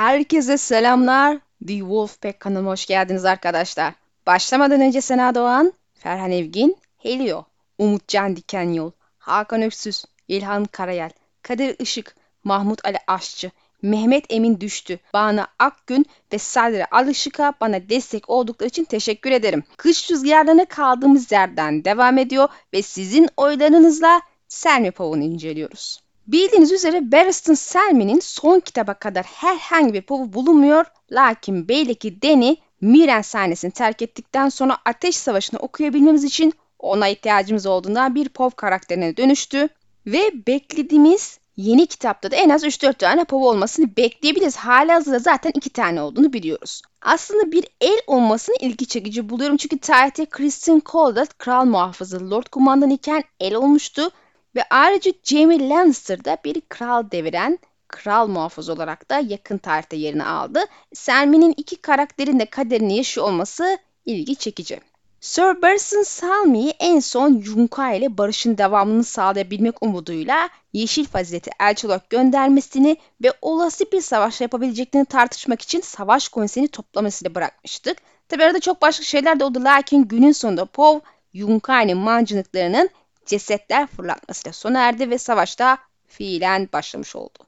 Herkese selamlar. The Wolfpack kanalıma hoş geldiniz arkadaşlar. Başlamadan önce Sena Doğan, Ferhan Evgin, Helio, Umutcan Dikenyol, Hakan Öksüz, İlhan Karayel, Kadir Işık, Mahmut Ali Aşçı, Mehmet Emin Düştü, Bana Akgün ve Sadri Alışık'a bana destek oldukları için teşekkür ederim. Kış rüzgarlarına kaldığımız yerden devam ediyor ve sizin oylarınızla Selmi Pov'unu inceliyoruz. Bildiğiniz üzere Barristan Selmy'nin son kitaba kadar herhangi bir povu bulunmuyor. Lakin belli ki Danny Miren sahnesini terk ettikten sonra Ateş Savaşı'nı okuyabilmemiz için ona ihtiyacımız olduğundan bir pov karakterine dönüştü. Ve beklediğimiz yeni kitapta da en az 3-4 tane pov olmasını bekleyebiliriz. Hali hazırda zaten 2 tane olduğunu biliyoruz. Aslında bir el olmasını ilgi çekici buluyorum. Çünkü tarihte Kristen Cole kral muhafızı Lord Kumandan iken el olmuştu. Ve ayrıca Jaime Lannister da bir kral deviren kral muhafız olarak da yakın tarihte yerini aldı. Selmy'nin iki karakterin de kaderini yaşıyor olması ilgi çekici. Sir Barristan Selmy'yi en son Yunkai ile barışın devamını sağlayabilmek umuduyla Yeşil Fazileti elçi olarak göndermesini ve olası bir savaş yapabileceklerini tartışmak için savaş konseyini toplamasıyla bırakmıştık. Tabi arada çok başka şeyler de oldu lakin günün sonunda Pov, Yunkai'nin mancınıklarının cesetler fırlatmasıyla sona erdi ve savaşta fiilen başlamış oldu.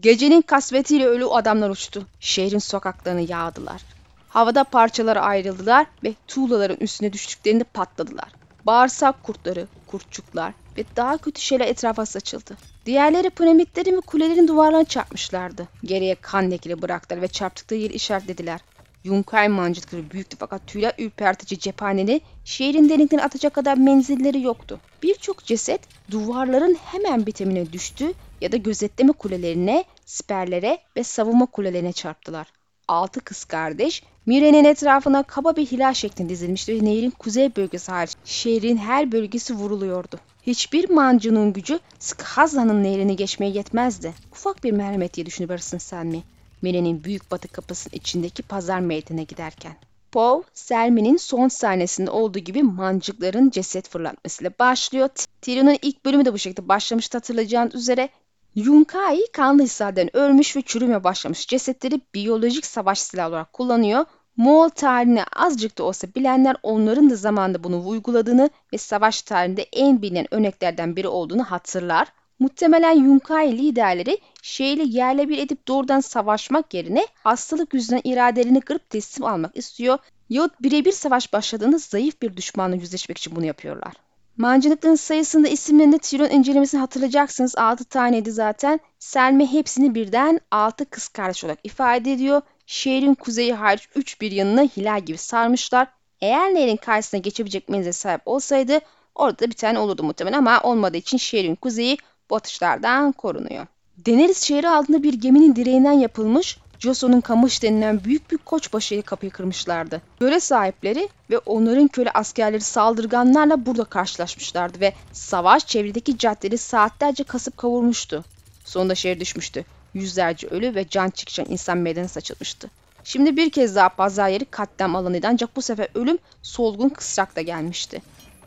Gecenin kasvetiyle ölü adamlar uçtu. Şehrin sokaklarını yağdılar. Havada parçalara ayrıldılar ve tuğlaların üstüne düştüklerinde patladılar. Bağırsak kurtları, kurtçuklar ve daha kötü şeyler etrafa saçıldı. Diğerleri piramitlerin ve kulelerin duvarlarına çarpmışlardı. Geriye kan lekeli bıraktılar ve çarptıkları yeri işaretlediler. Yunkay mancınıkları büyüktü fakat tüyler ürpertici cephaneleri şehrin derinliklerine atacak kadar menzilleri yoktu. Birçok ceset duvarların hemen bitimine düştü ya da gözetleme kulelerine, siperlere ve savunma kulelerine çarptılar. Altı kız kardeş Mire'nin etrafına kaba bir hilal şeklinde dizilmişti ve nehrin kuzey bölgesi hariç şehrin her bölgesi vuruluyordu. Hiçbir mancının gücü Skaza'nın nehrini geçmeye yetmezdi. Ufak bir merhamet diye düşünüversin sen mi? Mire'nin büyük batı kapısının içindeki pazar meydanına giderken. Poe, Selmi'nin son sahnesinde olduğu gibi mancıkların ceset fırlatmasıyla başlıyor. Tyrion'un ilk bölümü de bu şekilde başlamıştı hatırlayacağınız üzere. Yunkai kanlı hislerden ölmüş ve çürüme başlamış cesetleri biyolojik savaş silahı olarak kullanıyor. Moğol tarihini azıcık da olsa bilenler onların da zamanında bunu uyguladığını ve savaş tarihinde en bilinen örneklerden biri olduğunu hatırlar. Muhtemelen Yunkai liderleri şehri yerle bir edip doğrudan savaşmak yerine hastalık yüzünden iradelerini kırıp teslim almak istiyor yahut birebir savaş başladığında zayıf bir düşmanla yüzleşmek için bunu yapıyorlar. Mancınıkların sayısında isimlerinde Tyrion incelemesini hatırlayacaksınız. 6 taneydi zaten. Selme hepsini birden 6 kız kardeş olarak ifade ediyor. Şehrin kuzeyi hariç 3 bir yanına hilal gibi sarmışlar. Eğer nehrin karşısına geçebilecek menzile sahip olsaydı orada da bir tane olurdu muhtemelen ama olmadığı için şehrin kuzeyi bu atışlardan korunuyor. Daenerys şehri altında bir geminin direğinden yapılmış Joson'un kamış denilen büyük bir koçbaşı ile kapıyı kırmışlardı. Göre sahipleri ve onların köle askerleri saldırganlarla burada karşılaşmışlardı ve savaş çevredeki caddeleri saatlerce kasıp kavurmuştu. Sonunda şehir düşmüştü. Yüzlerce ölü ve can çıkışan insan meydana saçılmıştı. Şimdi bir kez daha pazar yeri katliam alanıydı ancak bu sefer ölüm solgun kısrakta gelmişti.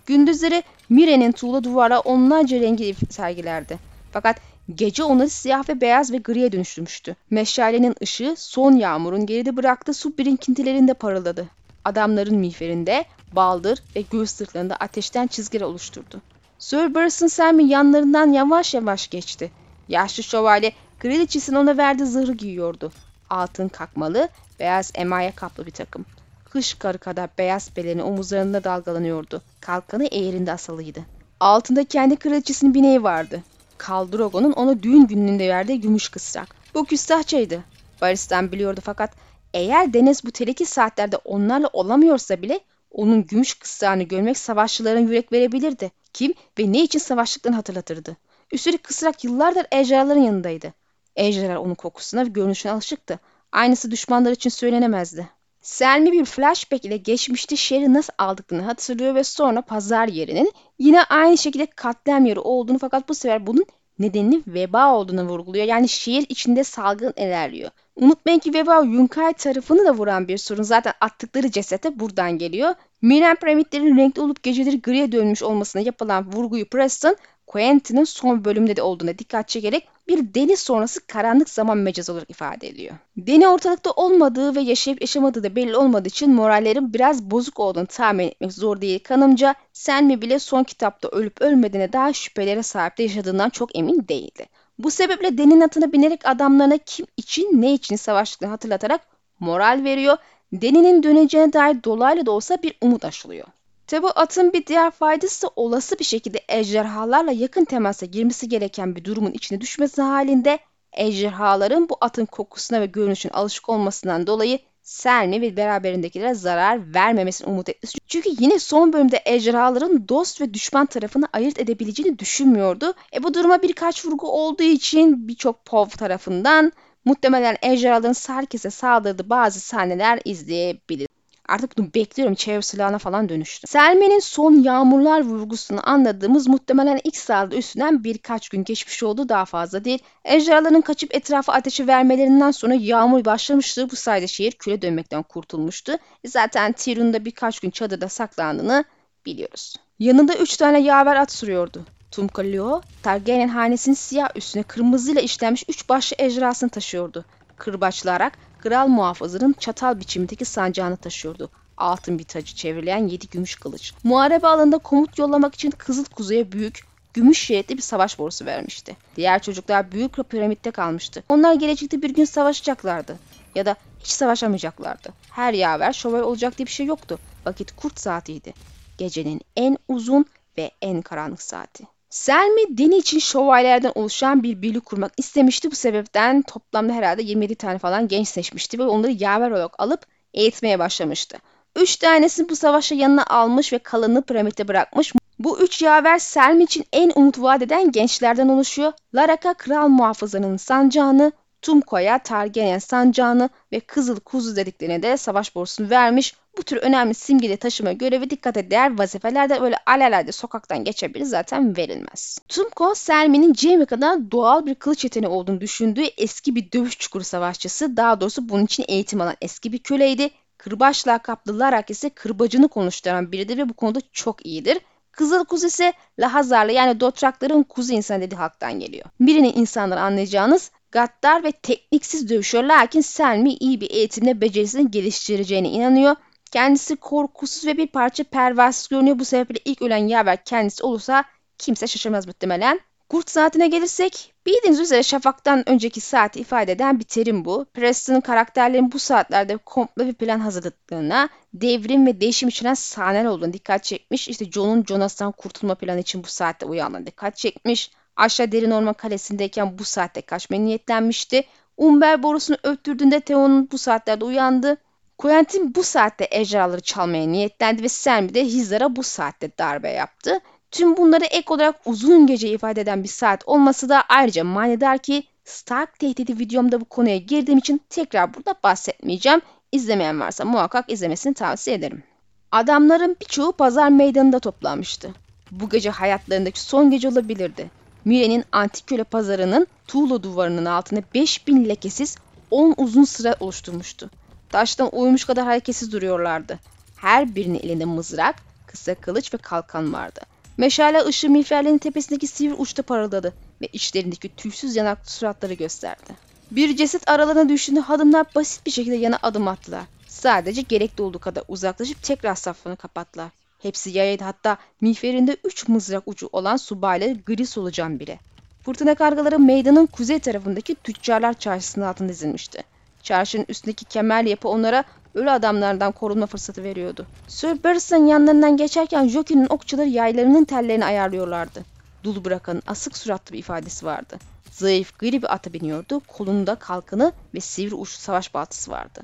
Gündüzleri Mire'nin tuğla duvara onlarca rengi sergilerdi. Fakat gece onları siyah ve beyaz ve griye dönüştürmüştü. Meşalenin ışığı son yağmurun geride bıraktığı su birikintilerinde parıldadı. Adamların miğferinde, baldır ve göğüs sırtlarında ateşten çizgiler oluşturdu. Sir Barristan Selmy yanlarından yavaş yavaş geçti. Yaşlı şövalye kraliçesinin ona verdiği zırhı giyiyordu. Altın kakmalı, beyaz emaye kaplı bir takım kış karı kadar beyaz beleni omuzlarında dalgalanıyordu. Kalkanı eğerinde asılıydı. Altında kendi kraliçesinin bineği vardı. Kaldrogo'nun ona düğün gününde verdiği gümüş kısrak. Bu küstahçaydı. Baristan biliyordu fakat eğer Deniz bu teleki saatlerde onlarla olamıyorsa bile onun gümüş kısrağını görmek savaşçıların yürek verebilirdi. Kim ve ne için savaştıklarını hatırlatırdı. Üstelik kısrak yıllardır ejderhaların yanındaydı. Ejderhalar onun kokusuna ve görünüşüne alışıktı. Aynısı düşmanlar için söylenemezdi. Selmi bir flashback ile geçmişte şehri nasıl aldıklarını hatırlıyor ve sonra pazar yerinin yine aynı şekilde katliam yeri olduğunu fakat bu sefer bunun nedenini veba olduğunu vurguluyor. Yani şehir içinde salgın ilerliyor. Unutmayın ki veba Yunkai tarafını da vuran bir sorun. Zaten attıkları cesete buradan geliyor. Miren piramitlerin renkli olup geceleri griye dönmüş olmasına yapılan vurguyu Preston Quentin'in son bölümde de olduğuna dikkat çekerek bir deniz sonrası karanlık zaman mecazı olarak ifade ediyor. Deni ortalıkta olmadığı ve yaşayıp yaşamadığı da belli olmadığı için morallerin biraz bozuk olduğunu tahmin etmek zor değil kanımca Selmy bile son kitapta ölüp ölmediğine daha şüphelere sahip de yaşadığından çok emin değildi. Bu sebeple Den'in atına binerek adamlarına kim için ne için savaştıklarını hatırlatarak moral veriyor. Deni'nin döneceğine dair dolaylı da olsa bir umut aşılıyor. Tabi atın bir diğer faydası olası bir şekilde ejderhalarla yakın temasa girmesi gereken bir durumun içine düşmesi halinde ejderhaların bu atın kokusuna ve görünüşüne alışık olmasından dolayı Selmi ve beraberindekilere zarar vermemesini umut etmesi. Çünkü yine son bölümde ejderhaların dost ve düşman tarafını ayırt edebileceğini düşünmüyordu. E bu duruma birkaç vurgu olduğu için birçok POV tarafından muhtemelen ejderhaların herkese saldırdığı bazı sahneler izleyebilir. Artık bunu bekliyorum çevre silahına falan dönüştü. Selme'nin son yağmurlar vurgusunu anladığımız muhtemelen ilk saldırı üstünden birkaç gün geçmiş oldu daha fazla değil. Ejderhaların kaçıp etrafa ateşi vermelerinden sonra yağmur başlamıştı. Bu sayede şehir küle dönmekten kurtulmuştu. Zaten Tyrion'da birkaç gün çadırda saklandığını biliyoruz. Yanında üç tane yaver at sürüyordu. Tumkaleo, Targaryen hanesinin siyah üstüne kırmızıyla işlenmiş üç başlı ejderhasını taşıyordu. Kırbaçlayarak kral muhafızının çatal biçimindeki sancağını taşıyordu. Altın bir tacı çevrilen yedi gümüş kılıç. Muharebe alanında komut yollamak için Kızıl Kuzey'e büyük, gümüş şeritli bir savaş borusu vermişti. Diğer çocuklar büyük piramitte kalmıştı. Onlar gelecekte bir gün savaşacaklardı. Ya da hiç savaşamayacaklardı. Her yaver şövalye olacak diye bir şey yoktu. Vakit kurt saatiydi. Gecenin en uzun ve en karanlık saati. Selmi dini için şövalyelerden oluşan bir birlik kurmak istemişti. Bu sebepten toplamda herhalde 27 tane falan genç seçmişti ve onları yaver olarak alıp eğitmeye başlamıştı. Üç tanesini bu savaşa yanına almış ve kalanını piramitte bırakmış. Bu üç yaver Selmi için en umut vaat eden gençlerden oluşuyor. Laraka kral muhafızının sancağını, Tumko'ya Targaryen sancağını ve Kızıl Kuzu dediklerine de savaş borusunu vermiş. Bu tür önemli simgeli taşıma görevi dikkate değer vazifelerde öyle alelade sokaktan geçebilir zaten verilmez. Tumko, Selmi'nin Jaime kadar doğal bir kılıç yeteneği olduğunu düşündüğü eski bir dövüş çukuru savaşçısı, daha doğrusu bunun için eğitim alan eski bir köleydi. Kırbaç lakaplı Larak ise kırbacını konuşturan biridir ve bu konuda çok iyidir. Kızıl kuzu ise Lahazarlı yani Dotrakların kuzu insan dediği halktan geliyor. Birinin insanları anlayacağınız gaddar ve tekniksiz dövüşüyor lakin Selmi iyi bir eğitimle becerisini geliştireceğine inanıyor. Kendisi korkusuz ve bir parça pervasız görünüyor. Bu sebeple ilk ölen yaver kendisi olursa kimse şaşırmaz muhtemelen. Kurt saatine gelirsek, bildiğiniz üzere şafaktan önceki saati ifade eden bir terim bu. Preston'ın karakterlerin bu saatlerde komple bir plan hazırladıklarına, devrim ve değişim içeren sahneler olduğunu dikkat çekmiş. İşte Jon'un Jonas'tan kurtulma planı için bu saatte uyandığına dikkat çekmiş. Aşağı derin orman kalesindeyken bu saatte kaçmaya niyetlenmişti. Umber borusunu öttürdüğünde Theon'un bu saatlerde uyandı. Quentin bu saatte ejderhaları çalmaya niyetlendi ve Selmy de Hizar'a bu saatte darbe yaptı. Tüm bunları ek olarak uzun gece ifade eden bir saat olması da ayrıca manidar ki Stark tehdidi videomda bu konuya girdiğim için tekrar burada bahsetmeyeceğim. İzlemeyen varsa muhakkak izlemesini tavsiye ederim. Adamların birçoğu pazar meydanında toplanmıştı. Bu gece hayatlarındaki son gece olabilirdi. Müre'nin antik köle pazarının tuğla duvarının altında 5000 lekesiz 10 uzun sıra oluşturmuştu. Taştan uyumuş kadar hareketsiz duruyorlardı. Her birinin elinde mızrak, kısa kılıç ve kalkan vardı. Meşale ışığı miğferlerin tepesindeki sivri uçta parıldadı ve içlerindeki tüysüz yanaklı suratları gösterdi. Bir ceset aralarına düştüğünde hadımlar basit bir şekilde yana adım attılar. Sadece gerekli olduğu kadar uzaklaşıp tekrar saflarını kapattılar. Hepsi yayaydı hatta miğferinde üç mızrak ucu olan subayları gri solucan bile. Fırtına kargaları meydanın kuzey tarafındaki tüccarlar çarşısının altında dizilmişti. Çarşının üstündeki kemer yapı onlara ölü adamlardan korunma fırsatı veriyordu. Sir Barris'ın yanlarından geçerken Jockey'nin okçuları yaylarının tellerini ayarlıyorlardı. Dul bırakanın asık suratlı bir ifadesi vardı. Zayıf gri bir ata biniyordu, kolunda kalkanı ve sivri uçlu savaş baltası vardı.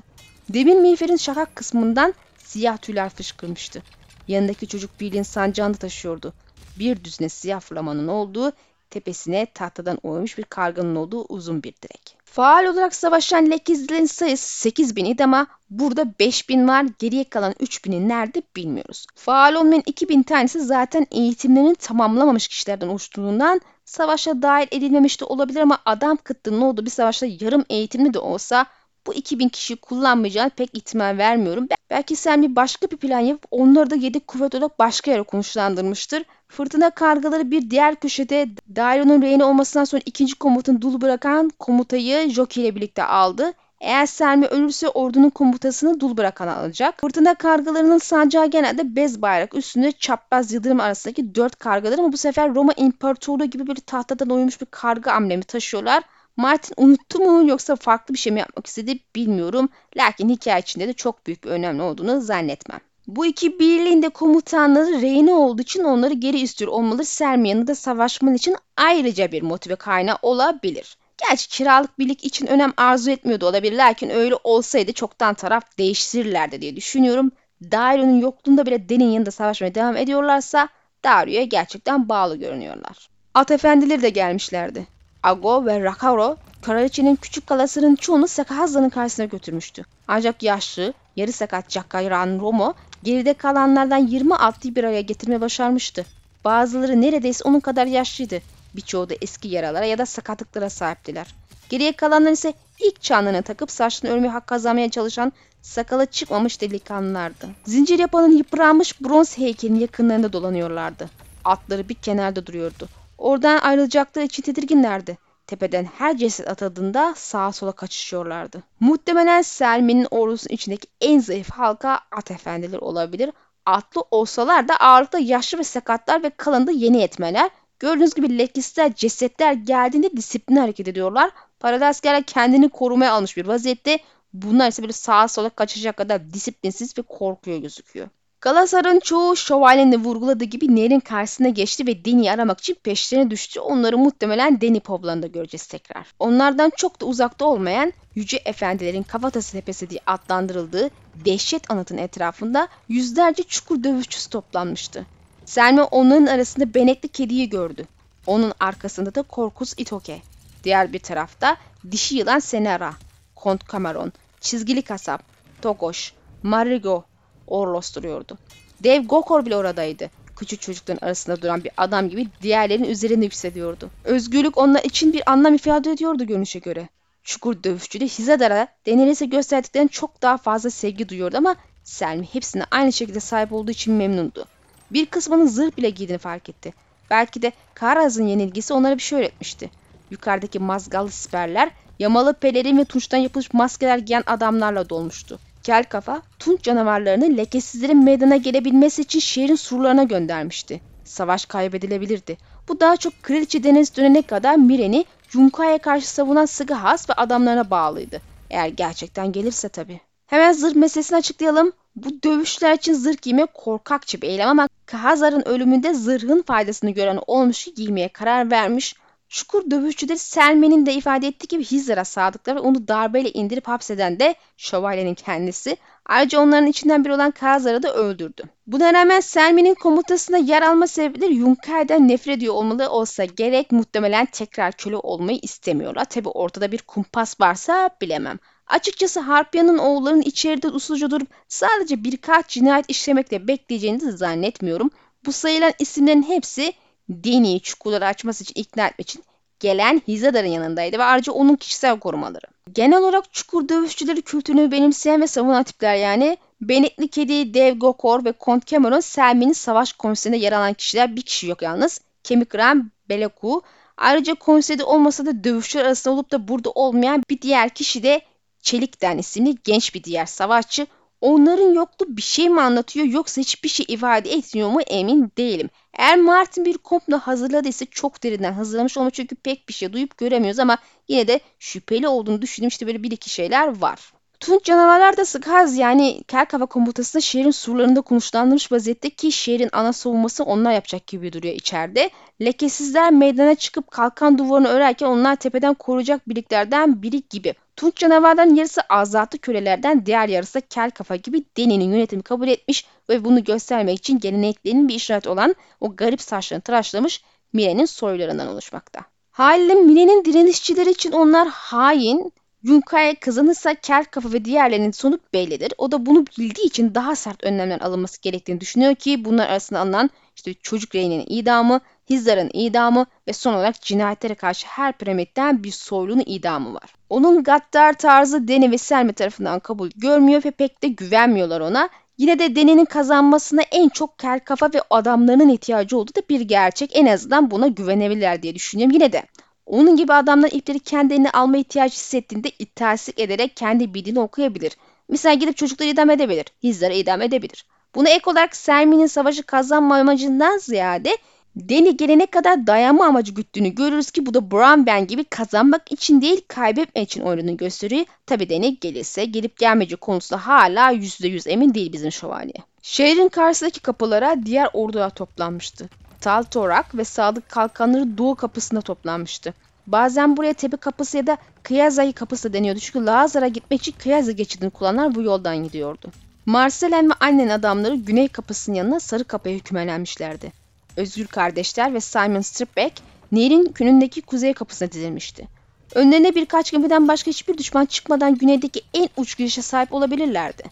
Demin miğferin şakak kısmından siyah tüyler fışkırmıştı. Yanındaki çocuk Bill'in sancağını taşıyordu. Bir düzine siyah flamanın olduğu, tepesine tahtadan oymuş bir karganın olduğu uzun bir direk. Faal olarak savaşan Lekizlilerin sayısı 8000 idi ama burada 5000 var. Geriye kalan 3000'i nerede bilmiyoruz. Faal olmayan 2000 tanesi zaten eğitimlerini tamamlamamış kişilerden oluştuğundan savaşa dahil edilmemiş de olabilir ama adam kıtlığının olduğu bir savaşta yarım eğitimli de olsa bu 2000 kişiyi kullanmayacağını pek ihtimal vermiyorum. Belki Selmi başka bir plan yapıp onları da yedek kuvvet olarak başka yere konuşlandırmıştır. Fırtına kargaları bir diğer köşede Dairo'nun reyni olmasından sonra ikinci komutunu dul bırakan komutayı Joki ile birlikte aldı. Eğer Selmi ölürse ordunun komutasını dul bırakan alacak. Fırtına kargalarının sancağı genelde bez bayrak üstünde çapraz yıldırım arasındaki dört kargadır ama bu sefer Roma İmparatorluğu gibi bir tahtadan oyulmuş bir karga amblemi taşıyorlar. Martin unuttu mu yoksa farklı bir şey mi yapmak istedi bilmiyorum. Lakin hikaye içinde de çok büyük bir önemli olduğunu zannetmem. Bu iki birliğin de komutanları reyni olduğu için onları geri istiyor olmaları Sermiyan'ı da savaşman için ayrıca bir motive kaynağı olabilir. Gerçi kiralık birlik için önem arzu etmiyordu olabilir lakin öyle olsaydı çoktan taraf değiştirirlerdi diye düşünüyorum. Dairo'nun yokluğunda bile Den'in yanında savaşmaya devam ediyorlarsa Dario'ya gerçekten bağlı görünüyorlar. At efendileri de gelmişlerdi. Ago ve Rakaro, kraliçenin küçük kalasının çoğunu Sakahaza'nın karşısına götürmüştü. Ancak yaşlı, yarı sakat Cakayran Romo, geride kalanlardan 20 atlıyı bir araya getirmeye başarmıştı. Bazıları neredeyse onun kadar yaşlıydı. Birçoğu da eski yaralara ya da sakatlıklara sahiptiler. Geriye kalanlar ise ilk çanlarını takıp saçını örmeye hak kazanmaya çalışan sakalı çıkmamış delikanlılardı. Zincir yapanın yıpranmış bronz heykelinin yakınlarında dolanıyorlardı. Atları bir kenarda duruyordu. Oradan ayrılacakları için tedirginlerdi. Tepeden her ceset atıldığında sağa sola kaçışıyorlardı. Muhtemelen Selmi'nin ordusunun içindeki en zayıf halka at efendileri olabilir. Atlı olsalar da ağırlıkta yaşlı ve sakatlar ve kalında yeni etmeler. Gördüğünüz gibi lekisler, cesetler geldiğinde disiplinli hareket ediyorlar. Paralı askerler kendini korumaya almış bir vaziyette. Bunlar ise böyle sağa sola kaçacak kadar disiplinsiz ve korkuyor gözüküyor. Galatasaray'ın çoğu şövalyenin vurguladığı gibi nehrin karşısına geçti ve Deni'yi aramak için peşlerine düştü. Onları muhtemelen Deni povlarında göreceğiz tekrar. Onlardan çok da uzakta olmayan Yüce Efendilerin Kafatası Tepesi diye adlandırıldığı dehşet anıtın etrafında yüzlerce çukur dövüşçüsü toplanmıştı. Selma onların arasında benekli kediyi gördü. Onun arkasında da Korkus Itoke. Diğer bir tarafta dişi yılan Senera, Kont Cameron, çizgili kasap, Togoş, Marigo, Orlos duruyordu. Dev Gokor bile oradaydı. Küçük çocukların arasında duran bir adam gibi diğerlerinin üzerine yükseliyordu. Özgürlük onlar için bir anlam ifade ediyordu görünüşe göre. Çukur dövüşçü de Hizadar'a Daenerys'e gösterdiklerinin çok daha fazla sevgi duyuyordu ama Selmi hepsine aynı şekilde sahip olduğu için memnundu. Bir kısmının zırh bile giydiğini fark etti. Belki de Karaz'ın yenilgisi onlara bir şey öğretmişti. Yukarıdaki mazgallı siperler, yamalı pelerin ve tunçtan yapılmış maskeler giyen adamlarla dolmuştu. Kel kafa, tunç canavarlarını lekesizlerin meydana gelebilmesi için şehrin surlarına göndermişti. Savaş kaybedilebilirdi. Bu daha çok kraliçe Deniz dönene kadar Miren'i Junkai'ye karşı savunan Sıgahas ve adamlarına bağlıydı. Eğer gerçekten gelirse tabii. Hemen zırh meselesini açıklayalım. Bu dövüşler için zırh giyme korkakça bir eylem ama Kahazar'ın ölümünde zırhın faydasını gören olmuş ki giymeye karar vermiş. Çukur dövüşçüleri Selmen'in de ifade ettiği gibi Hizar'a sadıklar ve onu darbeyle indirip hapseden de şövalyenin kendisi. Ayrıca onların içinden biri olan Kazar'ı da öldürdü. Buna rağmen Selmen'in komutasında yer alma sebepleri Yunkai'den nefret ediyor olmalı olsa gerek muhtemelen tekrar köle olmayı istemiyorlar. Tabi ortada bir kumpas varsa bilemem. Açıkçası Harpya'nın oğullarının içeride usulca durup sadece birkaç cinayet işlemekle bekleyeceğini de zannetmiyorum. Bu sayılan isimlerin hepsi Deni'yi çukurları açması için ikna etmek için gelen Hizadar'ın yanındaydı ve ayrıca onun kişisel korumaları. Genel olarak çukur dövüşçüleri kültürünü benimseyen ve savunan tipler yani Benekli Kedi, Dev Gokor ve Kont Cameron Selmi'nin savaş komisyonunda yer alan kişiler bir kişi yok yalnız. Kemik Ram, Beleku. Ayrıca konseyde olmasa da dövüşçüler arasında olup da burada olmayan bir diğer kişi de Çelik'ten isimli genç bir diğer savaşçı. Onların yokluğu bir şey mi anlatıyor yoksa hiçbir şey ifade etmiyor mu emin değilim. Eğer Martin bir komplo hazırladıysa çok derinden hazırlamış olma çünkü pek bir şey duyup göremiyoruz ama yine de şüpheli olduğunu düşündüğüm işte böyle bir iki şeyler var. Tunç canavarlar da Sıkaz yani kel kafa komutasında şehrin surlarında konuşlandırmış vaziyette ki şehrin ana savunması onlar yapacak gibi duruyor içeride. Lekesizler meydana çıkıp kalkan duvarını örerken onlar tepeden koruyacak birliklerden biri gibi. Tunç canavarların yarısı azatlı kölelerden diğer yarısı da kel gibi Deni'nin yönetimi kabul etmiş ve bunu göstermek için geleneklerinin bir işaret olan o garip saçlarını tıraşlamış Mire'nin soylarından oluşmakta. Haliyle Mire'nin direnişçileri için onlar hain, Yunkaya kazanırsa kel kafa ve diğerlerinin sonu bellidir. O da bunu bildiği için daha sert önlemler alınması gerektiğini düşünüyor ki bunlar arasında alınan işte çocuk reyinin idamı, Hizdar'ın idamı ve son olarak cinayetlere karşı her piramitten bir soylunun idamı var. Onun gaddar tarzı Deni ve Selmi tarafından kabul görmüyor ve pek de güvenmiyorlar ona. Yine de Deni'nin kazanmasına en çok kel kafa ve adamlarının ihtiyacı olduğu da bir gerçek. En azından buna güvenebilirler diye düşünüyorum. Yine de onun gibi adamlar ipleri kendine alma ihtiyacı hissettiğinde itaatlik ederek kendi bildiğini okuyabilir. Mesela gidip çocukları idam edebilir. Hizları idam edebilir. Buna ek olarak Selmi'nin savaşı kazanma amacından ziyade Deni gelene kadar dayanma amacı güttüğünü görürüz ki bu da Brown Ben gibi kazanmak için değil kaybetmek için oynadığını gösteriyor. Tabi Deni gelirse gelip gelmeyecek konusunda hala %100 emin değil bizim şövalye. Şehrin karşısındaki kapılara diğer ordular toplanmıştı. Tal Torak ve Sadık Kalkanları Doğu kapısında toplanmıştı. Bazen buraya tepe kapısı ya da Kıyazayı kapısı deniyordu çünkü Lazar'a gitmek için Kıyazı geçidini kullananlar bu yoldan gidiyordu. Marcelen ve annen adamları güney kapısının yanına sarı kapıya hükümlenmişlerdi. Özgür kardeşler ve Simon Stripback Nehir'in günündeki kuzey kapısına dizilmişti. Önlerine birkaç gemiden başka hiçbir düşman çıkmadan güneydeki en uç girişe sahip olabilirlerdi.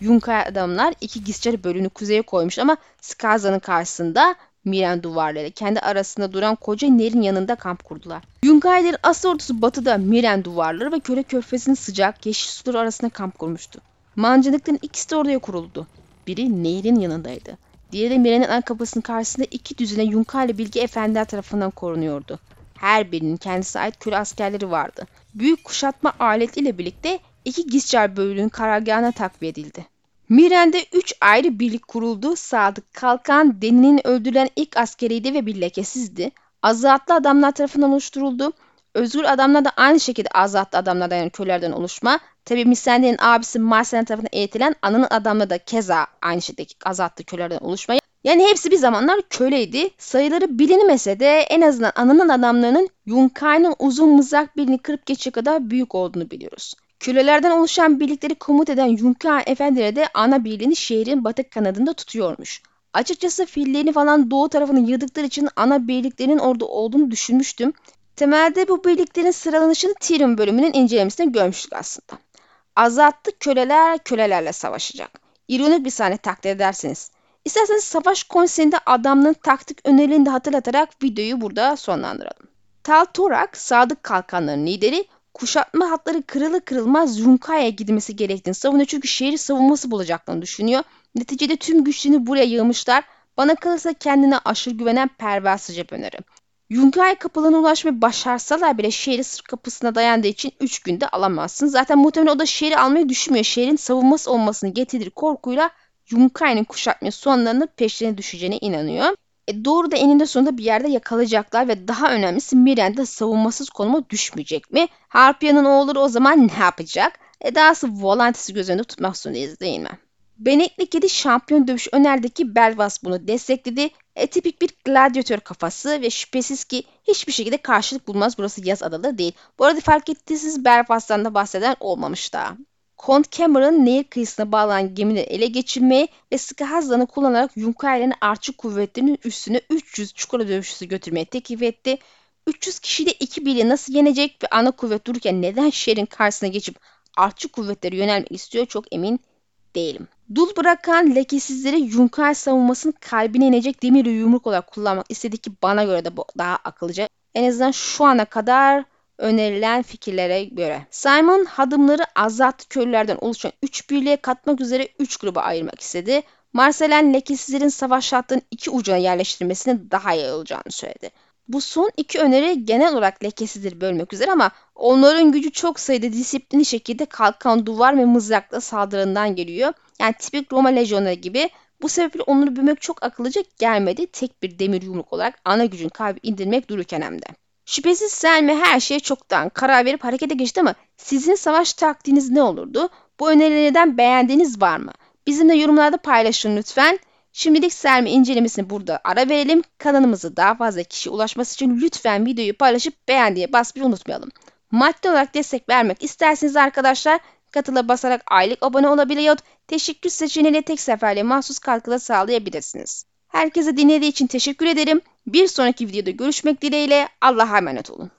Yunkay adamlar iki gizçarı bölünü kuzeye koymuş ama Skaza'nın karşısında Miren duvarları kendi arasında duran koca nehrin yanında kamp kurdular. Yunkayların asıl ordusu batıda Miren duvarları ve Köle Körfezi'nin sıcak yeşil suları arasında kamp kurmuştu. Mancınıkların ikisi de oraya kuruldu. Biri nehrin yanındaydı. Diğeri Miren'in ana kapısının karşısında iki düzine Yunkaylı Bilgi Efendiler tarafından korunuyordu. Her birinin kendisine ait köle askerleri vardı. Büyük kuşatma aletiyle birlikte iki Gizcar bölüğünün karargahına takviye edildi. Miren'de üç ayrı birlik kuruldu. Sadık Kalkan Deni'nin öldürülen ilk askeriydi ve bir lekesizdi. Azatlı adamlar tarafından oluşturuldu. Özgür adamlar da aynı şekilde azatlı adamlardan yani kölelerden oluşma. Tabi Misendi'nin abisi Marsen tarafından eğitilen ananın adamları da keza aynı şekilde azatlı kölelerden oluşma. Yani hepsi bir zamanlar köleydi. Sayıları bilinmese de en azından ananın adamlarının Yunkai'nin uzun mızrak birini kırıp geçecek kadar büyük olduğunu biliyoruz. Kölelerden oluşan birlikleri komut eden Yunkai efendileri de ana birliğini şehrin batı kanadında tutuyormuş. Açıkçası fillerini falan doğu tarafını yırdıkları için ana birliklerin orada olduğunu düşünmüştüm. Temelde bu birliklerin sıralanışını Tyrion bölümünün incelemesinde görmüştük aslında. Azatlı köleler kölelerle savaşacak. İronik bir sahne takdir ederseniz. İsterseniz savaş konseyinde adamların taktik önerilerini de hatırlatarak videoyu burada sonlandıralım. Tal Torak, Sadık Kalkanların lideri, kuşatma hatları kırılı kırılmaz Yunkaya'ya gidilmesi gerektiğini savunuyor. Çünkü şehri savunması bulacaklarını düşünüyor. Neticede tüm güçlerini buraya yığmışlar. Bana kalırsa kendine aşırı güvenen perversiz cepheneri. Yunkay kapılarına ulaşmayı başarsalar bile şehri sır kapısına dayandığı için 3 günde alamazsın. Zaten muhtemelen o da şehri almayı düşünmüyor. Şehrin savunması olmasını getirdiği korkuyla Yunkai'nin kuşatma sonlarının peşlerine düşeceğine inanıyor. E doğru da eninde sonunda bir yerde yakalayacaklar ve daha önemlisi Miren de savunmasız konuma düşmeyecek mi? Harpya'nın oğulları o zaman ne yapacak? E dahası Volantis'i göz önünde tutmak zorundayız değil mi? Benekli Kedi şampiyon dövüş önerdeki Belvas bunu destekledi. E, tipik bir gladyatör kafası ve şüphesiz ki hiçbir şekilde karşılık bulmaz burası yaz adalı değil. Bu arada fark ettiyseniz Belfast'tan da bahseden olmamış daha. Kont Cameron nehir kıyısına bağlanan gemileri ele geçirmeye ve sıkı hazlarını kullanarak Yunkai'lerin artçı kuvvetlerinin üstüne 300 çukura dövüşçüsü götürmeye teklif etti. 300 kişiyle iki birliği nasıl yenecek ve ana kuvvet dururken neden şehrin karşısına geçip artçı kuvvetleri yönelmek istiyor çok emin değilim. Dul bırakan lekesizleri Yunkar savunmasının kalbine inecek demir yumruk olarak kullanmak istedi ki bana göre de bu daha akıllıca. En azından şu ana kadar önerilen fikirlere göre. Simon hadımları azat köylülerden oluşan 3 birliğe katmak üzere 3 gruba ayırmak istedi. Marcelen lekesizlerin savaş hattının iki ucuna yerleştirmesini daha iyi olacağını söyledi. Bu son iki öneri genel olarak lekesizleri bölmek üzere ama onların gücü çok sayıda disiplinli şekilde kalkan duvar ve mızrakla saldırından geliyor. Yani tipik Roma lejyonları gibi. Bu sebeple onları bölmek çok akıllıca gelmedi. Tek bir demir yumruk olarak ana gücün kalbi indirmek dururken hem de. Şüphesiz Selmi her şeye çoktan karar verip harekete geçti ama sizin savaş taktiğiniz ne olurdu? Bu önerilerden beğendiğiniz var mı? Bizimle yorumlarda paylaşın lütfen. Şimdilik Selmi incelemesini burada ara verelim. Kanalımızı daha fazla kişi ulaşması için lütfen videoyu paylaşıp beğen diye basmayı unutmayalım. Maddi olarak destek vermek isterseniz arkadaşlar katıla basarak aylık abone olabiliyor. Teşekkür seçeneğiyle tek seferle mahsus katkıda sağlayabilirsiniz. Herkese dinlediği için teşekkür ederim. Bir sonraki videoda görüşmek dileğiyle Allah'a emanet olun.